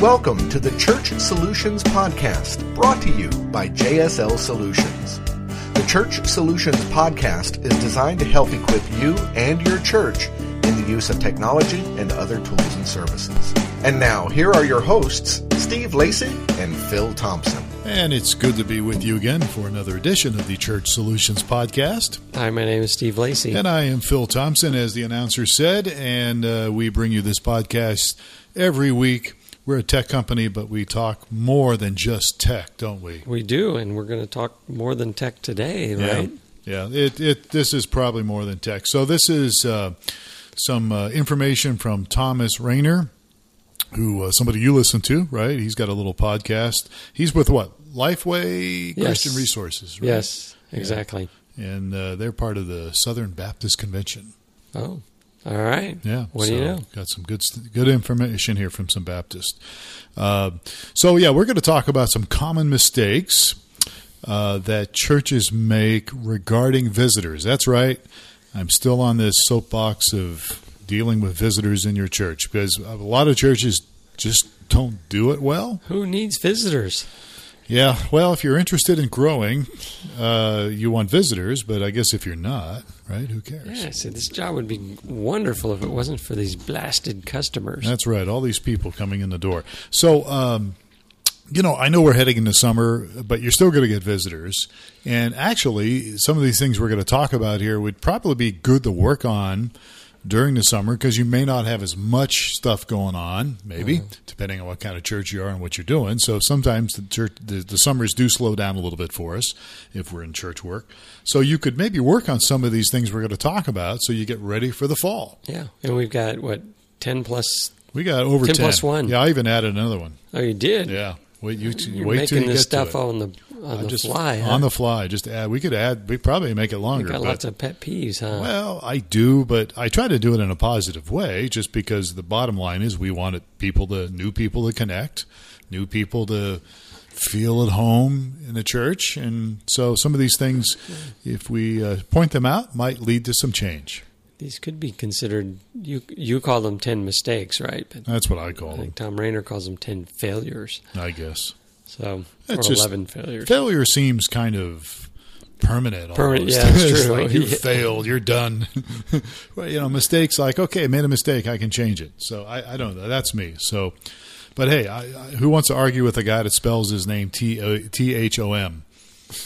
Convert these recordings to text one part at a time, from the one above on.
Welcome to the Church Solutions Podcast, brought to you by JSL Solutions. The Church Solutions Podcast is designed to help equip you and your church in the use of technology and other tools and services. And now, here are your hosts, Steve Lacey and Phil Thompson. And it's good to be with you again for another edition of the Church Solutions Podcast. Hi, my name is Steve Lacey. And I am Phil Thompson, as the announcer said. And uh, we bring you this podcast every week we're a tech company, but we talk more than just tech, don't we? We do, and we're going to talk more than tech today, right? Yeah, yeah. It, it this is probably more than tech. So this is uh, some uh, information from Thomas Rainer, who uh, somebody you listen to, right? He's got a little podcast. He's with what Lifeway yes. Christian Resources, right? Yes, exactly. Yeah. And uh, they're part of the Southern Baptist Convention. Oh, all right. Yeah. What so do you know? Got some good good information here from some Baptists. Uh, so yeah, we're going to talk about some common mistakes uh, that churches make regarding visitors. That's right. I'm still on this soapbox of dealing with visitors in your church because a lot of churches just don't do it well. Who needs visitors? Yeah, well, if you're interested in growing, uh, you want visitors, but I guess if you're not, right, who cares? Yeah, so this job would be wonderful if it wasn't for these blasted customers. That's right, all these people coming in the door. So, um, you know, I know we're heading into summer, but you're still going to get visitors. And actually, some of these things we're going to talk about here would probably be good to work on during the summer because you may not have as much stuff going on, maybe mm-hmm. depending on what kind of church you are and what you're doing. So sometimes the church, the, the, summers do slow down a little bit for us if we're in church work. So you could maybe work on some of these things we're going to talk about, so you get ready for the fall. Yeah, and we've got what ten plus. We got over 10, 10. plus one. Yeah, I even added another one. Oh, you did? Yeah. Wait, you, You're wait making this stuff on the on the just fly. On the fly, just add. We could add. We probably make it longer. You got but, lots of pet peeves, huh? Well, I do, but I try to do it in a positive way. Just because the bottom line is, we wanted people to new people to connect, new people to feel at home in the church, and so some of these things, if we uh, point them out, might lead to some change. These could be considered. You you call them ten mistakes, right? But That's what I call I them. think Tom Rainer calls them ten failures. I guess So or just- eleven failures. failure seems kind of permanent. Permanent, yeah, It's true. like you Yeah. failed, you're done. well, you know, mistakes like okay, made a mistake, I can change it. So I, I don't know. That's me. So, but hey, I, I, who wants to argue with a guy that spells his name T O- T H O M?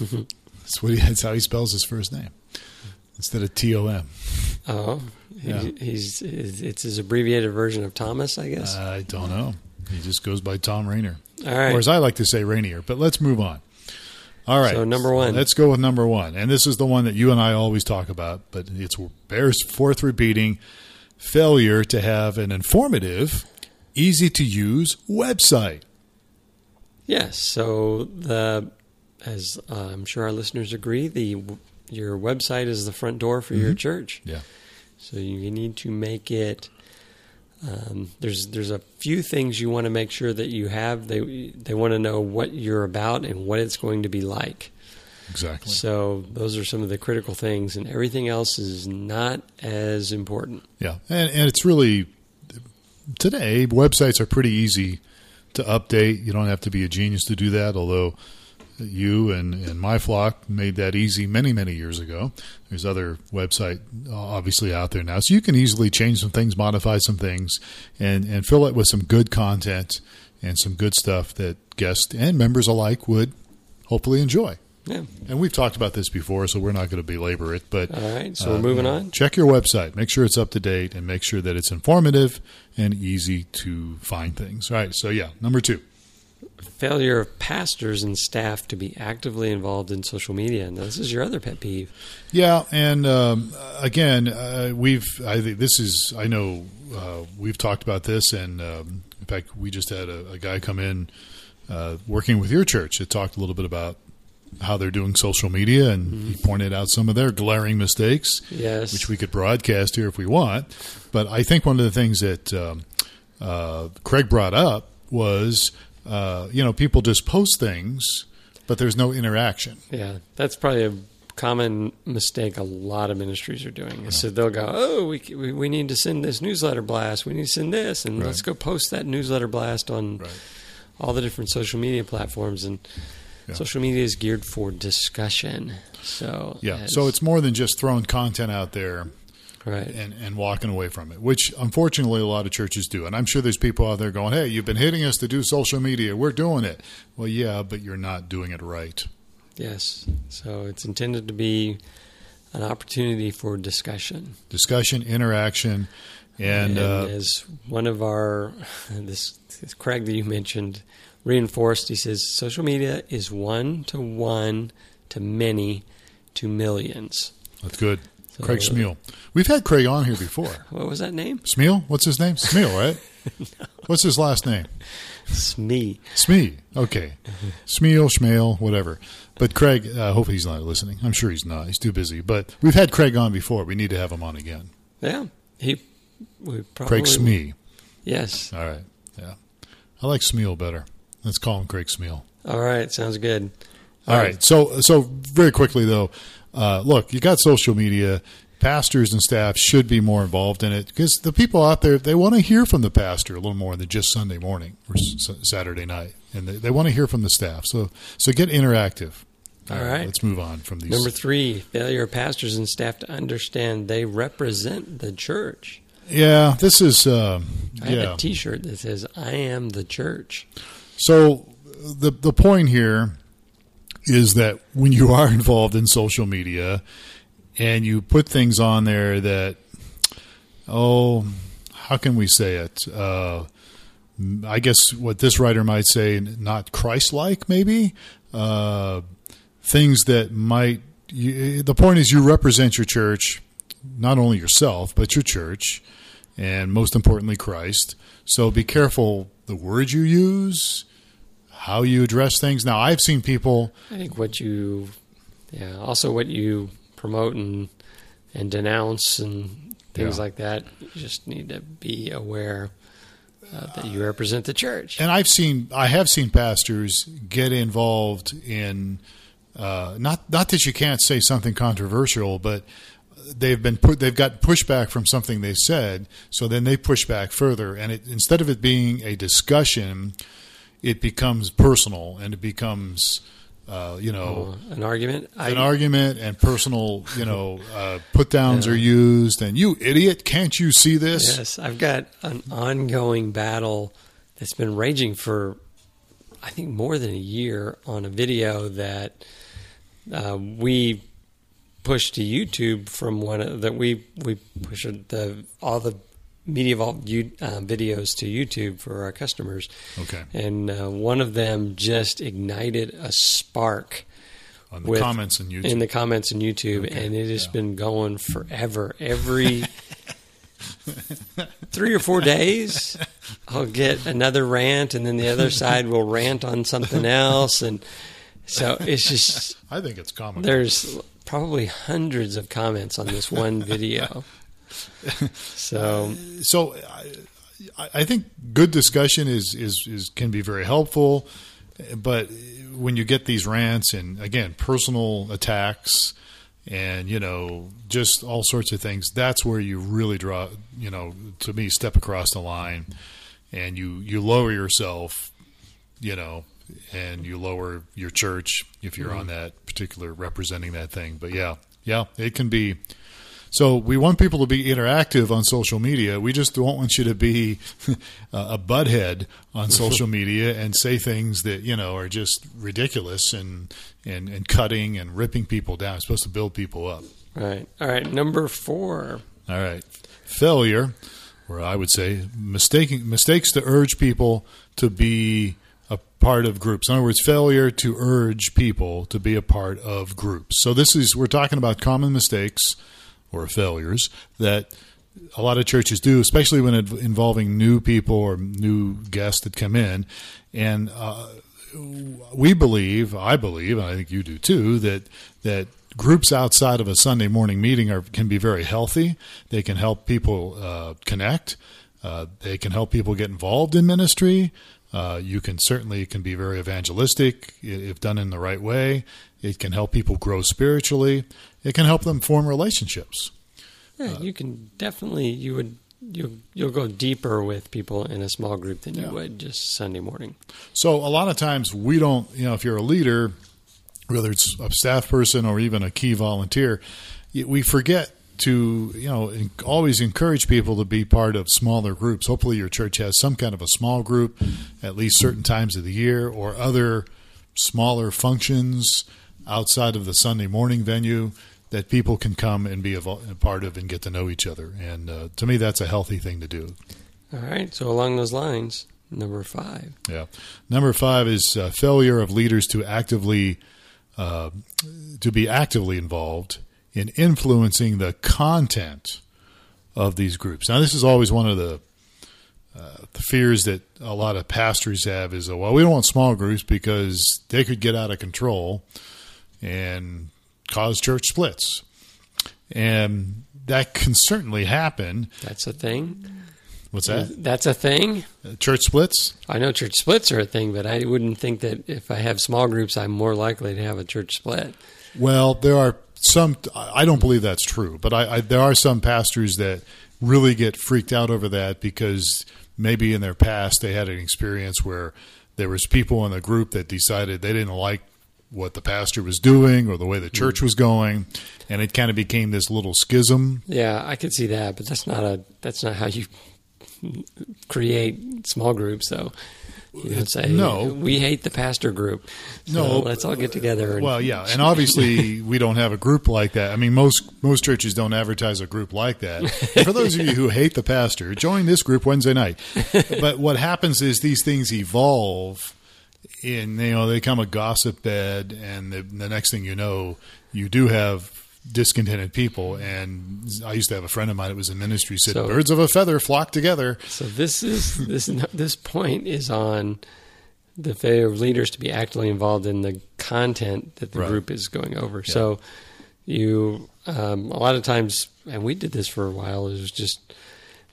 That's what he. That's how he spells his first name instead of T O M. Oh, Yeah. he's it's his abbreviated version of Thomas, I guess. I don't know. He just goes by Tom Rainer, All right. or as I like to say, Rainier. But let's move on. All right. So, number one. Let's go with number one, and this is the one that you and I always talk about, but it's bears forth repeating: failure to have an informative, easy to use website. Yes. So the as uh, I'm sure our listeners agree, the your website is the front door for your church. Yeah. So you need to make it. Um, there's there's a few things you want to make sure that you have. They they want to know what you're about and what it's going to be like. Exactly. So those are some of the critical things, and everything else is not as important. Yeah, and and it's really today websites are pretty easy to update. You don't have to be a genius to do that. Although you and and my flock made that easy many many years ago. There's other website uh, obviously out there now, so you can easily change some things, modify some things, and and fill it with some good content and some good stuff that guests and members alike would hopefully enjoy. Yeah. And we've talked about this before, so we're not going to belabor it. But All right. So we're moving on. Check your website. Make sure it's up to date and make sure that it's informative and easy to find things. All right. So, yeah, number two. Failure of pastors and staff to be actively involved in social media. Now, this is your other pet peeve. Yeah. And um, again, uh, we've, I think this is, I know uh, we've talked about this. And um, in fact, we just had a, a guy come in uh, working with your church that talked a little bit about how they're doing social media. And he pointed out some of their glaring mistakes. Yes. which we could broadcast here if we want. But I think one of the things that um, uh, Craig brought up was, uh, you know, people just post things, but there's no interaction. Yeah, that's probably a common mistake a lot of ministries are doing. So they'll go, "Oh, we, we we need to send this newsletter blast. We need to send this, and Right. let's go post that newsletter blast on Right. all the different social media platforms." And Yeah. social media is geared for discussion. So Yeah. So it's more than just throwing content out there right. and, and walking away from it, which unfortunately a lot of churches do. And I'm sure there's people out there going, hey, you've been hitting us to do social media. We're doing it. Well, yeah, but you're not doing it right. Yes. So it's intended to be an opportunity for discussion. Discussion, interaction, and, uh, as one of our this, this Craig that you mentioned reinforced, he says social media is one to one to many to millions. that's good. So- Craig Smeal. We've had Craig on here before. What was that name? Smeal? What's his name? Smeal, right? What's his last name? Smee. Smee. Okay. Smeal, Schmale, whatever. But Craig, I uh, hope he's not listening. I'm sure he's not. He's too busy. But we've had Craig on before. We need to have him on again. Yeah, he. We probably, Craig Smee. Yes. All right. Yeah. I like Smeal better. Let's call him Craig Smeal. All right. Sounds good. All right. So, so very quickly though, uh, look, you got social media. Pastors and staff should be more involved in it because the people out there they want to hear from the pastor a little more than just Sunday morning or s- Saturday night, and they, they want to hear from the staff. So, so get interactive. All Uh, right. Let's move on from these. Number three: failure of pastors and staff to understand they represent the church. yeah, this is um I have a T-shirt that says "I am the church." So the the point here is that when you are involved in social media and you put things on there that oh how can we say it? Uh, I guess what this writer might say not Christ-like maybe? Uh, things that might you, the point is you represent your church not only yourself but your church and most importantly Christ. So be careful the words you use how you address things. Now, I've seen people, I think what you, yeah, also what you promote and and denounce and things Yeah. like that. You just need to be aware uh, that you represent the church. and I've seen, I have seen pastors get involved in, uh, not not that you can't say something controversial, but they've been put, they've got pushback from something they said, so then they push back further, and it, instead of it being a discussion, it becomes personal and it becomes, uh, you know. Uh, an argument. an argument and personal, you know, uh, put downs Yeah. are used, and you idiot, can't you see this? Yes, I've got an ongoing battle that's been raging for, I think, more than a year on a video that uh, we pushed to YouTube from one that we we pushed the all the media vault uh, videos to YouTube for our customers, Okay. and uh, one of them just ignited a spark On the with- comments on YouTube. in the comments on YouTube, Okay, and it has yeah. been going forever. Every three or four days, I'll get another rant, and then the other side will rant on something else, and so it's just I think it's common. there's probably hundreds of comments on this one video. So so I, I think good discussion is, is is can be very helpful, but when you get these rants and again personal attacks and you know just all sorts of things, that's where you really draw you know to me step across the line, and you you lower yourself, you know. And you lower your church if you're on mm-hmm. that particular representing that thing. But yeah, yeah, it can be so we want people to be interactive on social media. We just don't want you to be uh, a butthead on social media and say things that you know are just ridiculous and and and cutting and ripping people down. It's supposed to build people up. right, all right. Number four. All right, failure, or I would say mistaking mistakes to urge people to be a part of groups. In other words, failure to urge people to be a part of groups. So this is we're talking about common mistakes or failures that a lot of churches do, especially when involving new people or new guests that come in. And uh, we believe, I believe, and I think you do too, that that groups outside of a Sunday morning meeting are can be very healthy. They can help people uh, connect. Uh, they can help people get involved in ministry. Uh, you can certainly can be very evangelistic if done in the right way, It can help people grow spiritually. It can help them form relationships. Yeah, uh, you can definitely you would you you'll go deeper with people in a small group than Yeah. you would just Sunday morning. So a lot of times we don't, you know, if you're a leader, whether it's a staff person or even a key volunteer, we forget to, you know, always encourage people to be part of smaller groups. Hopefully your church has some kind of a small group at least certain times of the year or other smaller functions outside of the Sunday morning venue that people can come and be a, a part of and get to know each other. And uh, to me, that's a healthy thing to do. All right. So along those lines, number five. Yeah. Number five is uh, failure of leaders to actively uh, to be actively involved in influencing the content of these groups. Now, this is always one of the uh, the fears that a lot of pastors have is, well, we don't want small groups because they could get out of control and cause church splits. And that can certainly happen. That's a thing. What's that? That's a thing. Church splits? I know church splits are a thing, but I wouldn't think that if I have small groups, I'm more likely to have a church split. Well, there are some. I don't believe that's true, but I, I, there are some pastors that really get freaked out over that because maybe in their past they had an experience where there was people in the group that decided they didn't like what the pastor was doing or the way the hmm. church was going, and it kind of became this little schism. Yeah, I could see that, but that's not a that's not how you create small groups, though. You don't say No. we hate the pastor group. So No. let's all get together. And, Well, yeah, and obviously we don't have a group like that. I mean, most most churches don't advertise a group like that. For those of you who hate the pastor, join this group Wednesday night. But what happens is these things evolve, and you know they become a gossip bed, and the, the next thing you know, you do have discontented people. And I used to have a friend of mine that was in ministry said, So- "Birds of a feather flock together." So this is this this point is on the failure of leaders to be actively involved in the content that the Right. group is going over. So you um, a lot of times, and we did this for a while. It was just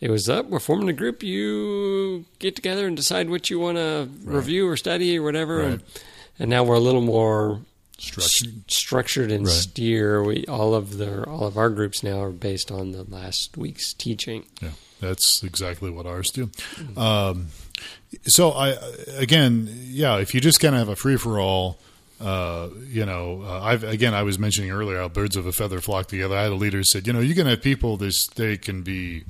it was up. We're forming a group. You get together and decide what you want to review or study or whatever. Right. And, and now we're a little more Structured. s- structured and Right. steer. We all of the all of our groups now are based on the last week's teaching. Yeah, that's exactly what ours do. Um, so I again, yeah, if you just kind of have a free for all, uh, you know, uh, I've again I was mentioning earlier how birds of a feather flock together. I had a leader who said, you know, you can have people this they can be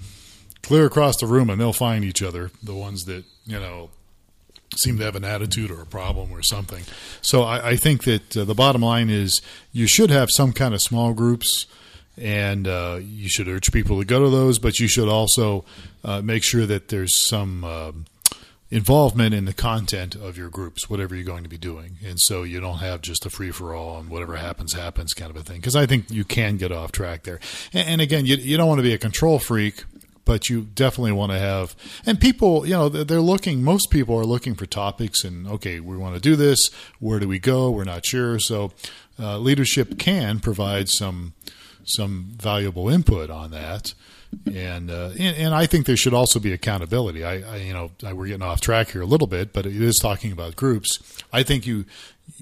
clear across the room and they'll find each other. The ones that you know seem to have an attitude or a problem or something. So I, I think that uh, the bottom line is you should have some kind of small groups, and uh, you should urge people to go to those. But you should also uh, make sure that there's some um, involvement in the content of your groups, whatever you're going to be doing, and so you don't have just a free for all and whatever happens happens kind of a thing. Because I think you can get off track there. And, and again, you, you don't want to be a control freak but you definitely want to have and people you know they're looking most people are looking for topics and okay we want to do this where do we go we're not sure so uh, leadership can provide some some valuable input on that and, uh, and and I think there should also be accountability. I, I you know I, we're getting off track here a little bit, but it is talking about groups. I think you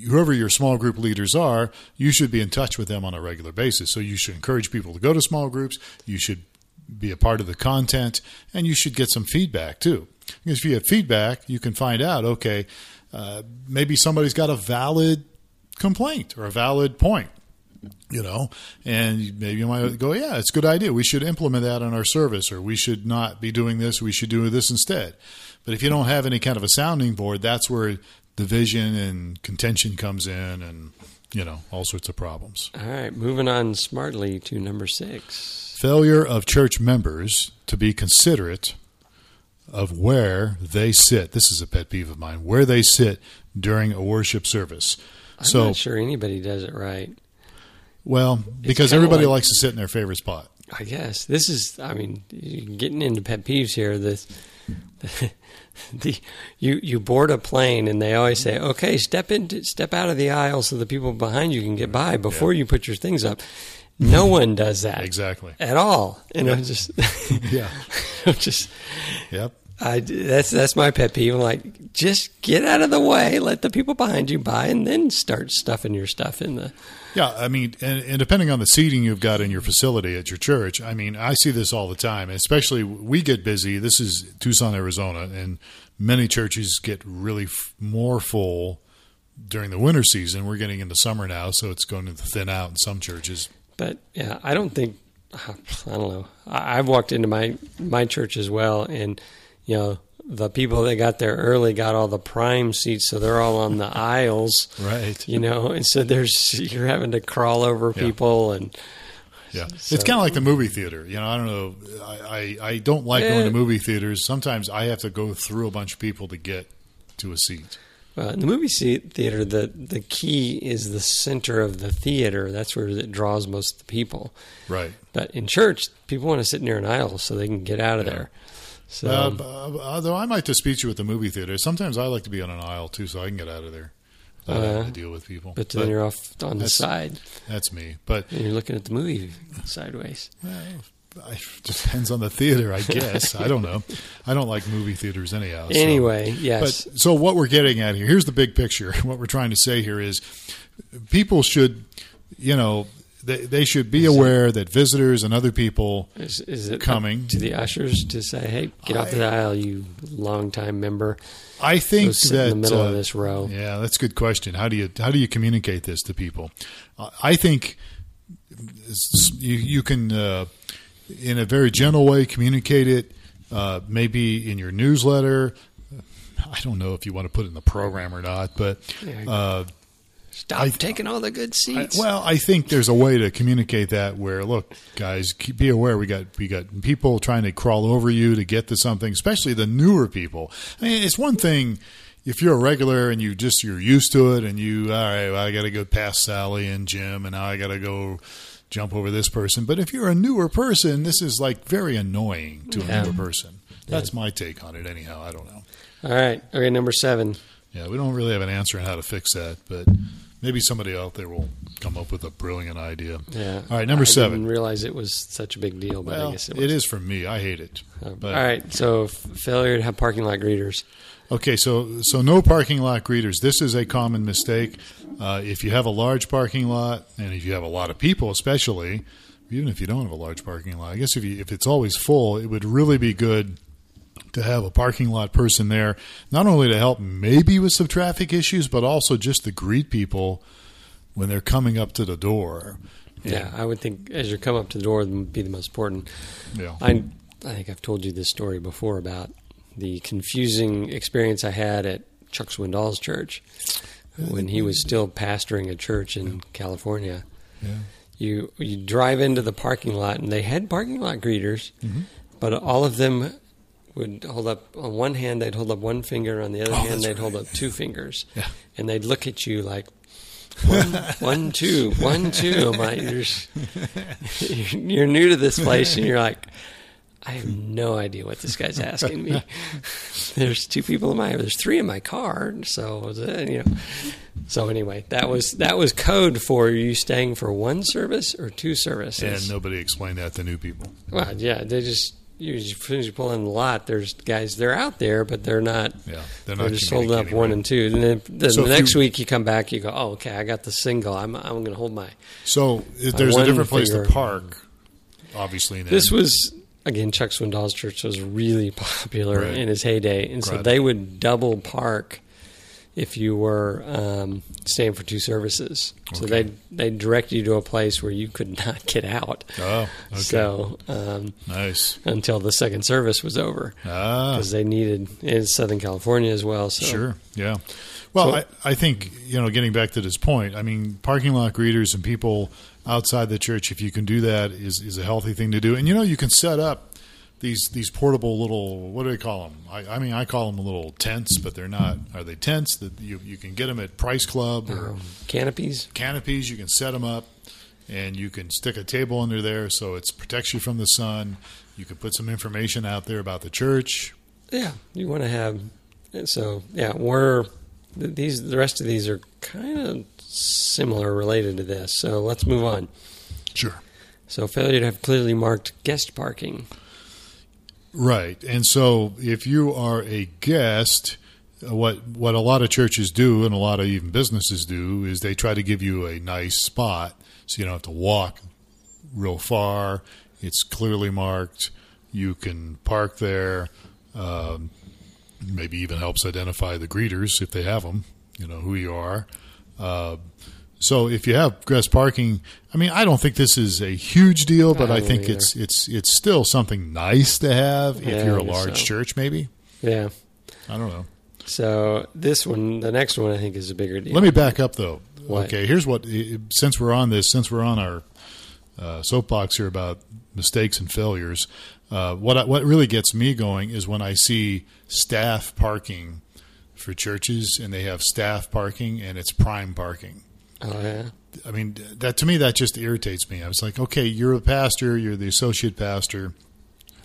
whoever your small group leaders are, you should be in touch with them on a regular basis. So you should encourage people to go to small groups. You should be a part of the content, and you should get some feedback too. Because if you have feedback, you can find out okay, uh, maybe somebody's got a valid complaint or a valid point you know, and maybe you might go, yeah, it's a good idea. We should implement that in our service, or we should not be doing this. We should do this instead. But if you don't have any kind of a sounding board, that's where division and contention comes in, and you know, all sorts of problems. All right, moving on smartly to number six. Failure of church members to be considerate of where they sit. This is a pet peeve of mine. Where they sit during a worship service. I'm so, not sure anybody does it right. well, because everybody like- likes to sit in their favorite spot. I guess this is. I mean, getting into pet peeves here. This, the you you board a plane and they always say, "Okay, step into step out of the aisle so the people behind you can get by before you put your things up." No one does that Exactly. at all. You know, just Yeah. just Yep. I, that's that's my pet peeve. I'm like, just get out of the way, let the people behind you buy, and then start stuffing your stuff in the. Yeah, I mean, and, and depending on the seating you've got in your facility at your church, I mean, I see this all the time. Especially we get busy. This is Tucson, Arizona, and many churches get really f- more full during the winter season. We're getting into summer now, so it's going to thin out in some churches. But yeah, I don't think I don't know. I, I've walked into my my church as well, and you know the people that got there early got all the prime seats, so they're all on the aisles, Right. You know, and so there's you're having to crawl over Yeah. people, and Yeah, So- it's kind of like the movie theater. You know, I don't know. I, I, I don't like going Eh. to movie theaters. Sometimes I have to go through a bunch of people to get to a seat. Uh, in the movie theater, the the key is the center of the theater. That's where it draws most of the people. Right. But in church, people want to sit near an aisle so they can get out of Yeah. there. So Uh, b- uh, although I might dispute you with the movie theater, sometimes I like to be on an aisle too, so I can get out of there. I have Uh, to deal with people. but then you're off on the side that's me. But and you're looking at the movie sideways. well, I, it depends on the theater, I guess. I don't know. I don't like movie theaters anyhow. so- Anyway, yes. But so what we're getting at here, here's the big picture. What we're trying to say here is people should, you know, they, they should be aware that visitors and other people, Is, is it coming. to the ushers to say, "Hey, get off the aisle, you longtime member"? I think sit that in the middle uh, of this row. Yeah, that's a good question. How do you how do you communicate this to people? Uh, I think you you can uh, in a very gentle way communicate it. Uh, maybe in your newsletter. I don't know if you want to put it in the program or not, but uh, Stop I- taking all the good I, seats. well, I think there's a way to communicate that. Where look, guys, keep, be aware. We got we got people trying to crawl over you to get to something, especially the newer people. I mean, it's one thing if you're a regular and you just you're used to it, and you all right, well, I got to go past Sally and Jim, and now I got to go jump over this person. But if you're a newer person, this is like very annoying to a newer person. That's my take on it. Anyhow, I don't know. all right, okay, number seven. Yeah, we don't really have an answer on how to fix that, but maybe somebody out there will come up with a brilliant idea. Yeah. All right, number I seven. Didn't realize it was such a big deal, but I guess it it is for me. I hate it. Um, but, all right, so f- failure to have parking lot greeters. Okay, so so no parking lot greeters. This is a common mistake. Uh, if you have a large parking lot, and if you have a lot of people, especially, even if you don't have a large parking lot, I guess if you, if it's always full, it would really be good to have a parking lot person there, not only to help maybe with some traffic issues, but also just to greet people when they're coming up to the door. Yeah, I would think as you come up to the door would be the most important. Yeah. I I think I've told you this story before about the confusing experience I had at Chuck Swindoll's church when he was still pastoring a church in California. Yeah. You you drive into the parking lot and they had parking lot greeters, Mm-hmm. but all of them would hold up on one hand they'd hold up one finger on the other Oh, hand they'd right. hold up two fingers Yeah. and they'd look at you like one, one two one two I'm like, you're, you're new to this place and you're like I have no idea what this guy's asking me. There's two people in my there's three in my car, so you know. So anyway, that was that was code for you staying for one service or two services. And nobody explained that to new people. well, yeah, they just you, as soon as you pull in the lot, there's guys they're out there, but they're not. Yeah, they're not. They're, just holding up communicating one and two. And then, then So the next you- week you come back, you go, oh, okay, I got the single. I'm I'm going to hold my. So if there's a different place to park. Obviously, then. This was again Chuck Swindoll's church was really popular Right. in his heyday, and so they would double park if you were um, staying for two services. So Okay. they they direct you to a place where you could not get out. oh, okay. So um, nice. until the second service was over, Ah, because they needed in Southern California as well. So Sure. Yeah. Well, So- I, I think, you know, getting back to this point, I mean, parking lot greeters and people outside the church, if you can do that, is, is a healthy thing to do. And, you know, you can set up these these portable little, what do they call them? I, I mean, I call them little tents, but they're not. Are they tents? that You, you can get them at Price Club or um, canopies. canopies. You can set them up and you can stick a table under there so it protects you from the sun. You can put some information out there about the church. Yeah, you want to have. So yeah, we're these. The rest of these are kind of similar, related to this. So let's move on. Sure. So failure to have clearly marked guest parking. Right. And so if you are a guest, uh, what what a lot of churches do and a lot of even businesses do is they try to give you a nice spot so you don't have to walk real far. It's clearly marked. You can park there. Um, maybe even helps identify the greeters if they have them. You know who you are. Uh, so if you have guest parking, I mean, I don't think this is a huge deal, but I, I think don't it's it's it's still something nice to have Yeah, if you're a large so. church. Maybe Yeah. I don't know. So this one, the next one, I think is a bigger deal. Let me back up though. What? Okay, here's what. Since we're on this, since we're on our uh, soapbox here about mistakes and failures, uh, what I, what really gets me going is when I see staff parking for churches and they have staff parking and it's prime parking. Oh yeah. I mean, that to me that just irritates me. I was like, okay, you're a pastor, you're the associate pastor.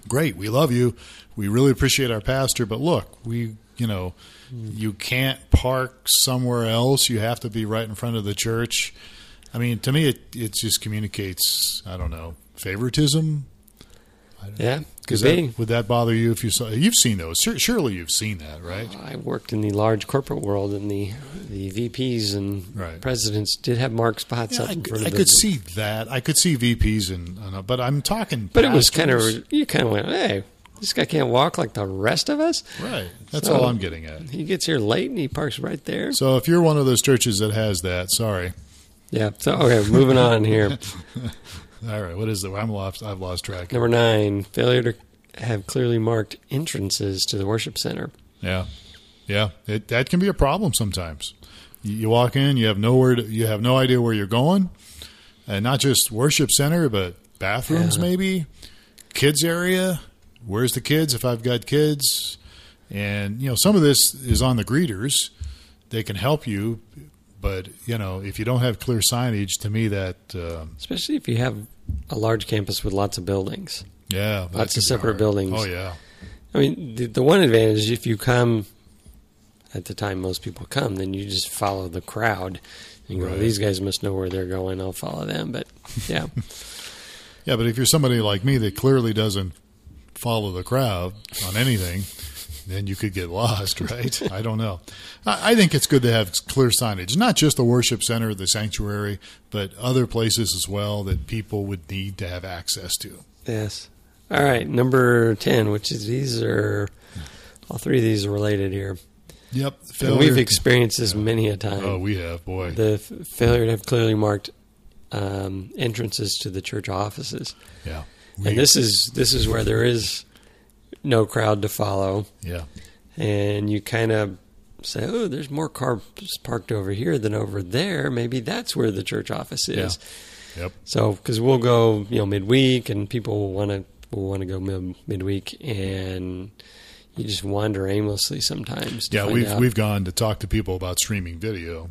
Great, we love you. We really appreciate our pastor, but look, we, you know, you can't park somewhere else. You have to be right in front of the church. I mean, to me, it it just communicates. I don't know favoritism. Yeah. Could Is be. would that bother you if you saw? You've seen those. Sur- Surely you've seen that, right? Oh, I worked in the large corporate world, and the the VPs and Right. presidents did have mark spots Yeah, up I, in front I of could see that. I could see VPs and, and but I'm talking. But it was kind of you kind of went, hey, this guy can't walk like the rest of us. right. That's So- all I'm getting at. He gets here late and he parks right there. So if you're one of those churches that has that, sorry. Yeah. So okay, moving on here. All right, what is it? I'm lost. I've lost track. Number nine, failure to have clearly marked entrances to the worship center. Yeah, yeah, it, that can be a problem sometimes. You, you walk in, you have nowhere, to, you have no idea where you're going, and not just worship center, but bathrooms, Yeah. maybe kids area. Where's the kids? If I've got kids, and you know, some of this is on the greeters. They can help you, but you know, if you don't have clear signage, to me that. Uh, Especially if you have a large campus with lots of buildings. Yeah, Lots of separate hard. buildings. Oh yeah, I mean, the, the one advantage is if you come at the time most people come, then you just follow the crowd. and go, Right. these guys must know where they're going. I'll follow them. But yeah, yeah. But if you're somebody like me that clearly doesn't follow the crowd on anything, then you could get lost, right? I don't know. I, think it's good to have clear signage, not just the worship center, the sanctuary, but other places as well that people would need to have access to. yes. All right, number ten, which is these are all three of these are related here. Yep, we've experienced this many a time. Oh, we have, boy. the f- failure to have clearly marked um, entrances to the church offices, yeah, and this is this is where there is no crowd to follow. yeah, and you kind of say, "Oh, there's more cars parked over here than over there. Maybe that's where the church office is." yep, So, because we'll go, you know, midweek, and people will want to will want to go mid- midweek, and you just wander aimlessly sometimes. Yeah. We've out. we've gone to talk to people about streaming video,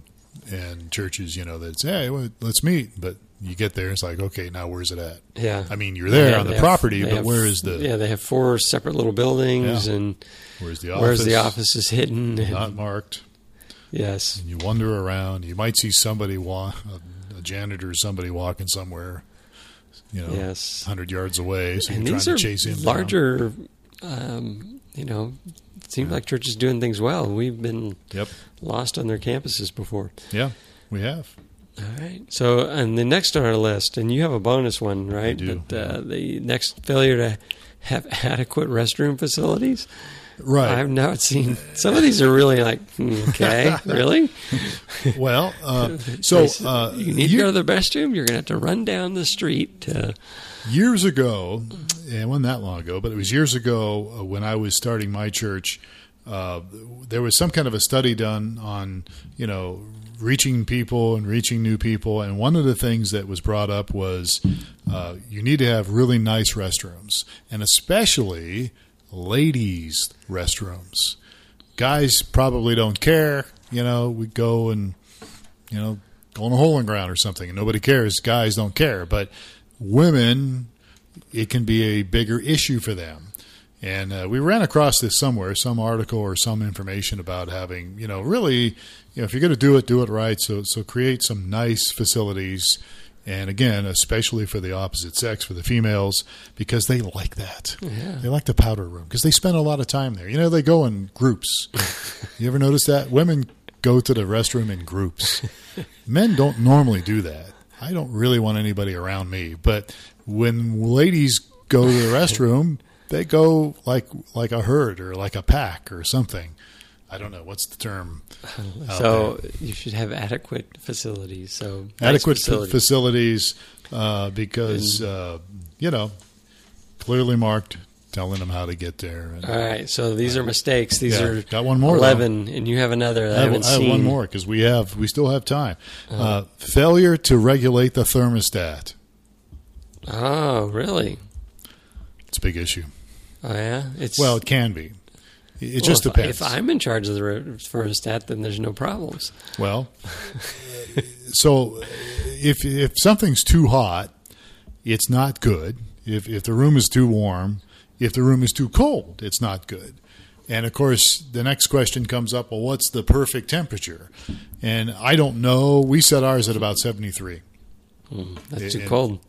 and churches, you know, that say, "Hey, well, let's meet," but you get there, it's like, okay, now where's it at? yeah. I mean, you're there Yeah, on the have- property, but have- where is the Yeah, they have four separate little buildings, Yeah. and where's the office? where's the office is hidden. and- Not marked. yes, And you wander around. You might see somebody walk, a, a janitor, or somebody walking somewhere, you know, yes. hundred yards away. So and you're these trying are to chase him. larger. Um, you know, it seems like churches doing things well. We've been Yep. lost on their campuses before. Yeah, we have. All right. So, and the next on our list, and you have a bonus one, right? do, But uh, the next failure to have adequate restroom facilities. Right. I've not seen some of these are really like hmm, okay, really. well, uh, so uh, you need to go to the restroom. You're going to have to run down the street. To, years ago, and it wasn't that long ago, but it was years ago uh, when I was starting my church. Uh, there was some kind of a study done on, you know, reaching people and reaching new people, and one of the things that was brought up was uh, you need to have really nice restrooms, and especially ladies' restrooms. Guys probably don't care. You know, we go and you know, go on a hole in ground or something, and nobody cares. Guys don't care, but women, it can be a bigger issue for them. And uh, we ran across this somewhere, some article or some information about having, you know, really, you know, if you're going to do it, do it right. So, so create some nice facilities And again, especially for the opposite sex, for the females, because they like that. Yeah. They like the powder room because they spend a lot of time there. You know, they go in groups. you ever notice that? Women go to the restroom in groups. Men don't normally do that. I don't really want anybody around me. But when ladies go to the restroom, they go like like a herd or like a pack or something. I don't know what's the term. So you should have adequate facilities. So adequate fa- facilities. facilities uh, because uh, you know clearly marked, telling them how to get there. And All right. So these are mistakes. These Yeah, are got one more, though. Eleven, and you have another I, I have, I have one more because we have we still have time. Uh, failure to regulate the thermostat. Oh, really? It's a big issue. Oh, yeah. It's Well, it can be. It well, just if, depends. If I'm in charge of the thermostat, then there's no problems. Well, so if if something's too hot, it's not good. If if the room is too warm, if the room is too cold, it's not good. And of course, the next question comes up. Well, what's the perfect temperature? And I don't know. We set ours at about seventy three. Hmm, that's It- too cold.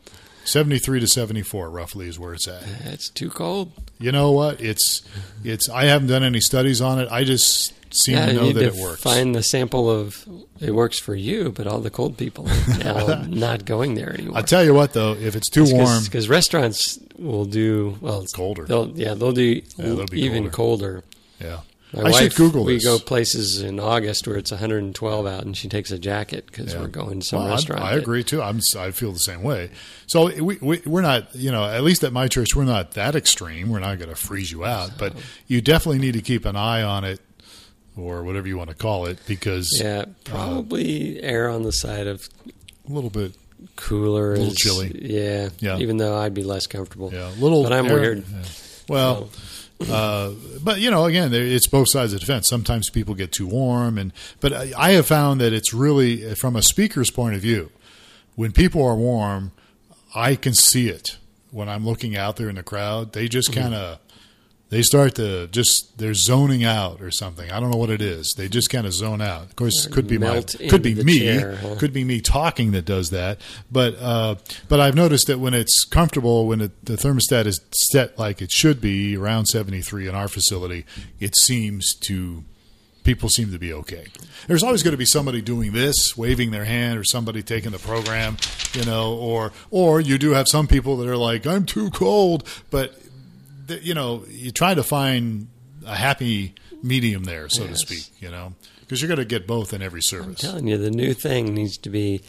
73 to 74 roughly is where it's at. That's too cold. You know what? It's it's I haven't done any studies on it. I just seem yeah, to know that to it works. find the sample of it works for you, but all the cold people are now not going there anymore. I'll tell you what though, if it's too warm, because restaurants will do well. It's Colder. They'll, yeah, they'll do Yeah, they'll be even colder. yeah. My I wife, should Google we this. go places in August where it's 112 out, and she takes a jacket because Yeah. we're going to some Well, I- restaurant. I, that- agree too. I'm I feel the same way. So we, we we're not you know at least at my church we're not that extreme. We're not going to freeze you out, but you definitely need to keep an eye on it or whatever you want to call it because Yeah, probably err on the side of a little bit cooler. A little is- chilly. Yeah, Yeah. Even though I'd be less comfortable. yeah a little. But I'm air- weird. yeah. Well. Uh, but you know, again, it's both sides of the fence. Sometimes people get too warm, and but I, I have found that it's really from a speaker's point of view. When people are warm, I can see it when I'm looking out there in the crowd. They just Mm-hmm. kind of they start to just they're zoning out or something. I don't know what it is. They just kind of zone out. Of course, could be my could be me, chair, huh? could be me talking that does that. But uh, but I've noticed that when it's comfortable, when it, the thermostat is set like it should be around 73 in our facility, it seems to people seem to be okay. There's always going to be somebody doing this, waving their hand, or somebody taking the program, you know, or or you do have some people that are like, I'm too cold, but you know, you try to find a happy medium there, so to speak, you know, because you're going to get both in every I'm service. telling you, the new thing needs to be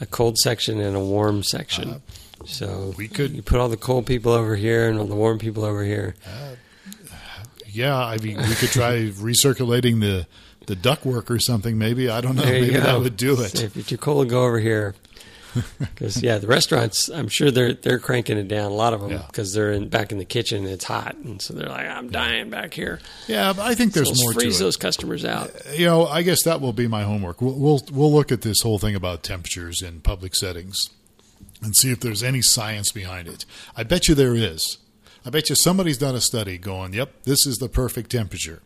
a cold section and a warm section. so Uh, we could- you put all the cold people over here and all the warm people over here. Yeah, I mean, we could try recirculating the the ductwork or something. Maybe I don't know. Maybe go. that would do it. So if you're too cold, go over here. Because yeah, the restaurants, I'm sure they're they're cranking it down. A lot of them Yeah. because they're in, back in the kitchen. It's hot, and so they're like, "I'm dying back here." Yeah, but I think there's let's more to freeze those customers out. Uh, you know, I guess that will be my homework. We'll, we'll we'll look at this whole thing about temperatures in public settings and see if there's any science behind it. I bet you there is. I bet you somebody's done a study going, "Yep, this is the perfect temperature."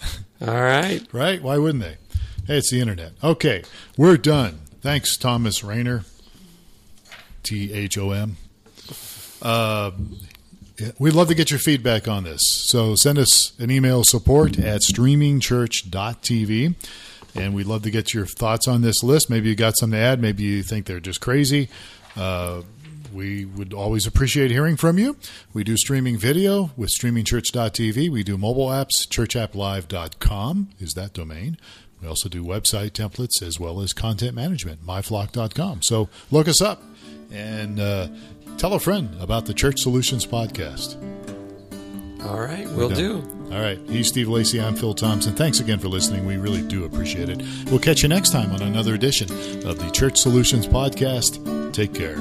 All right, Right? Why wouldn't they? Hey, it's the internet. Okay, we're done. Thanks, Thomas Rainer. T H O M. Uh, we'd love to get your feedback on this. So send us an email support at streamingchurch.tv. And we'd love to get your thoughts on this list. Maybe you got something to add. Maybe you think they're just crazy. Uh, we would always appreciate hearing from you. We do streaming video with streamingchurch.tv. We do mobile apps. Churchapplive.com is that domain. We also do website templates as well as content management, myflock.com. So look us up and uh, tell a friend about the Church Solutions podcast. all right, we'll do. All right. He's Steve Lacey. I'm Phil Thompson. Thanks again for listening. We really do appreciate it. We'll catch you next time on another edition of the Church Solutions Podcast. Take care.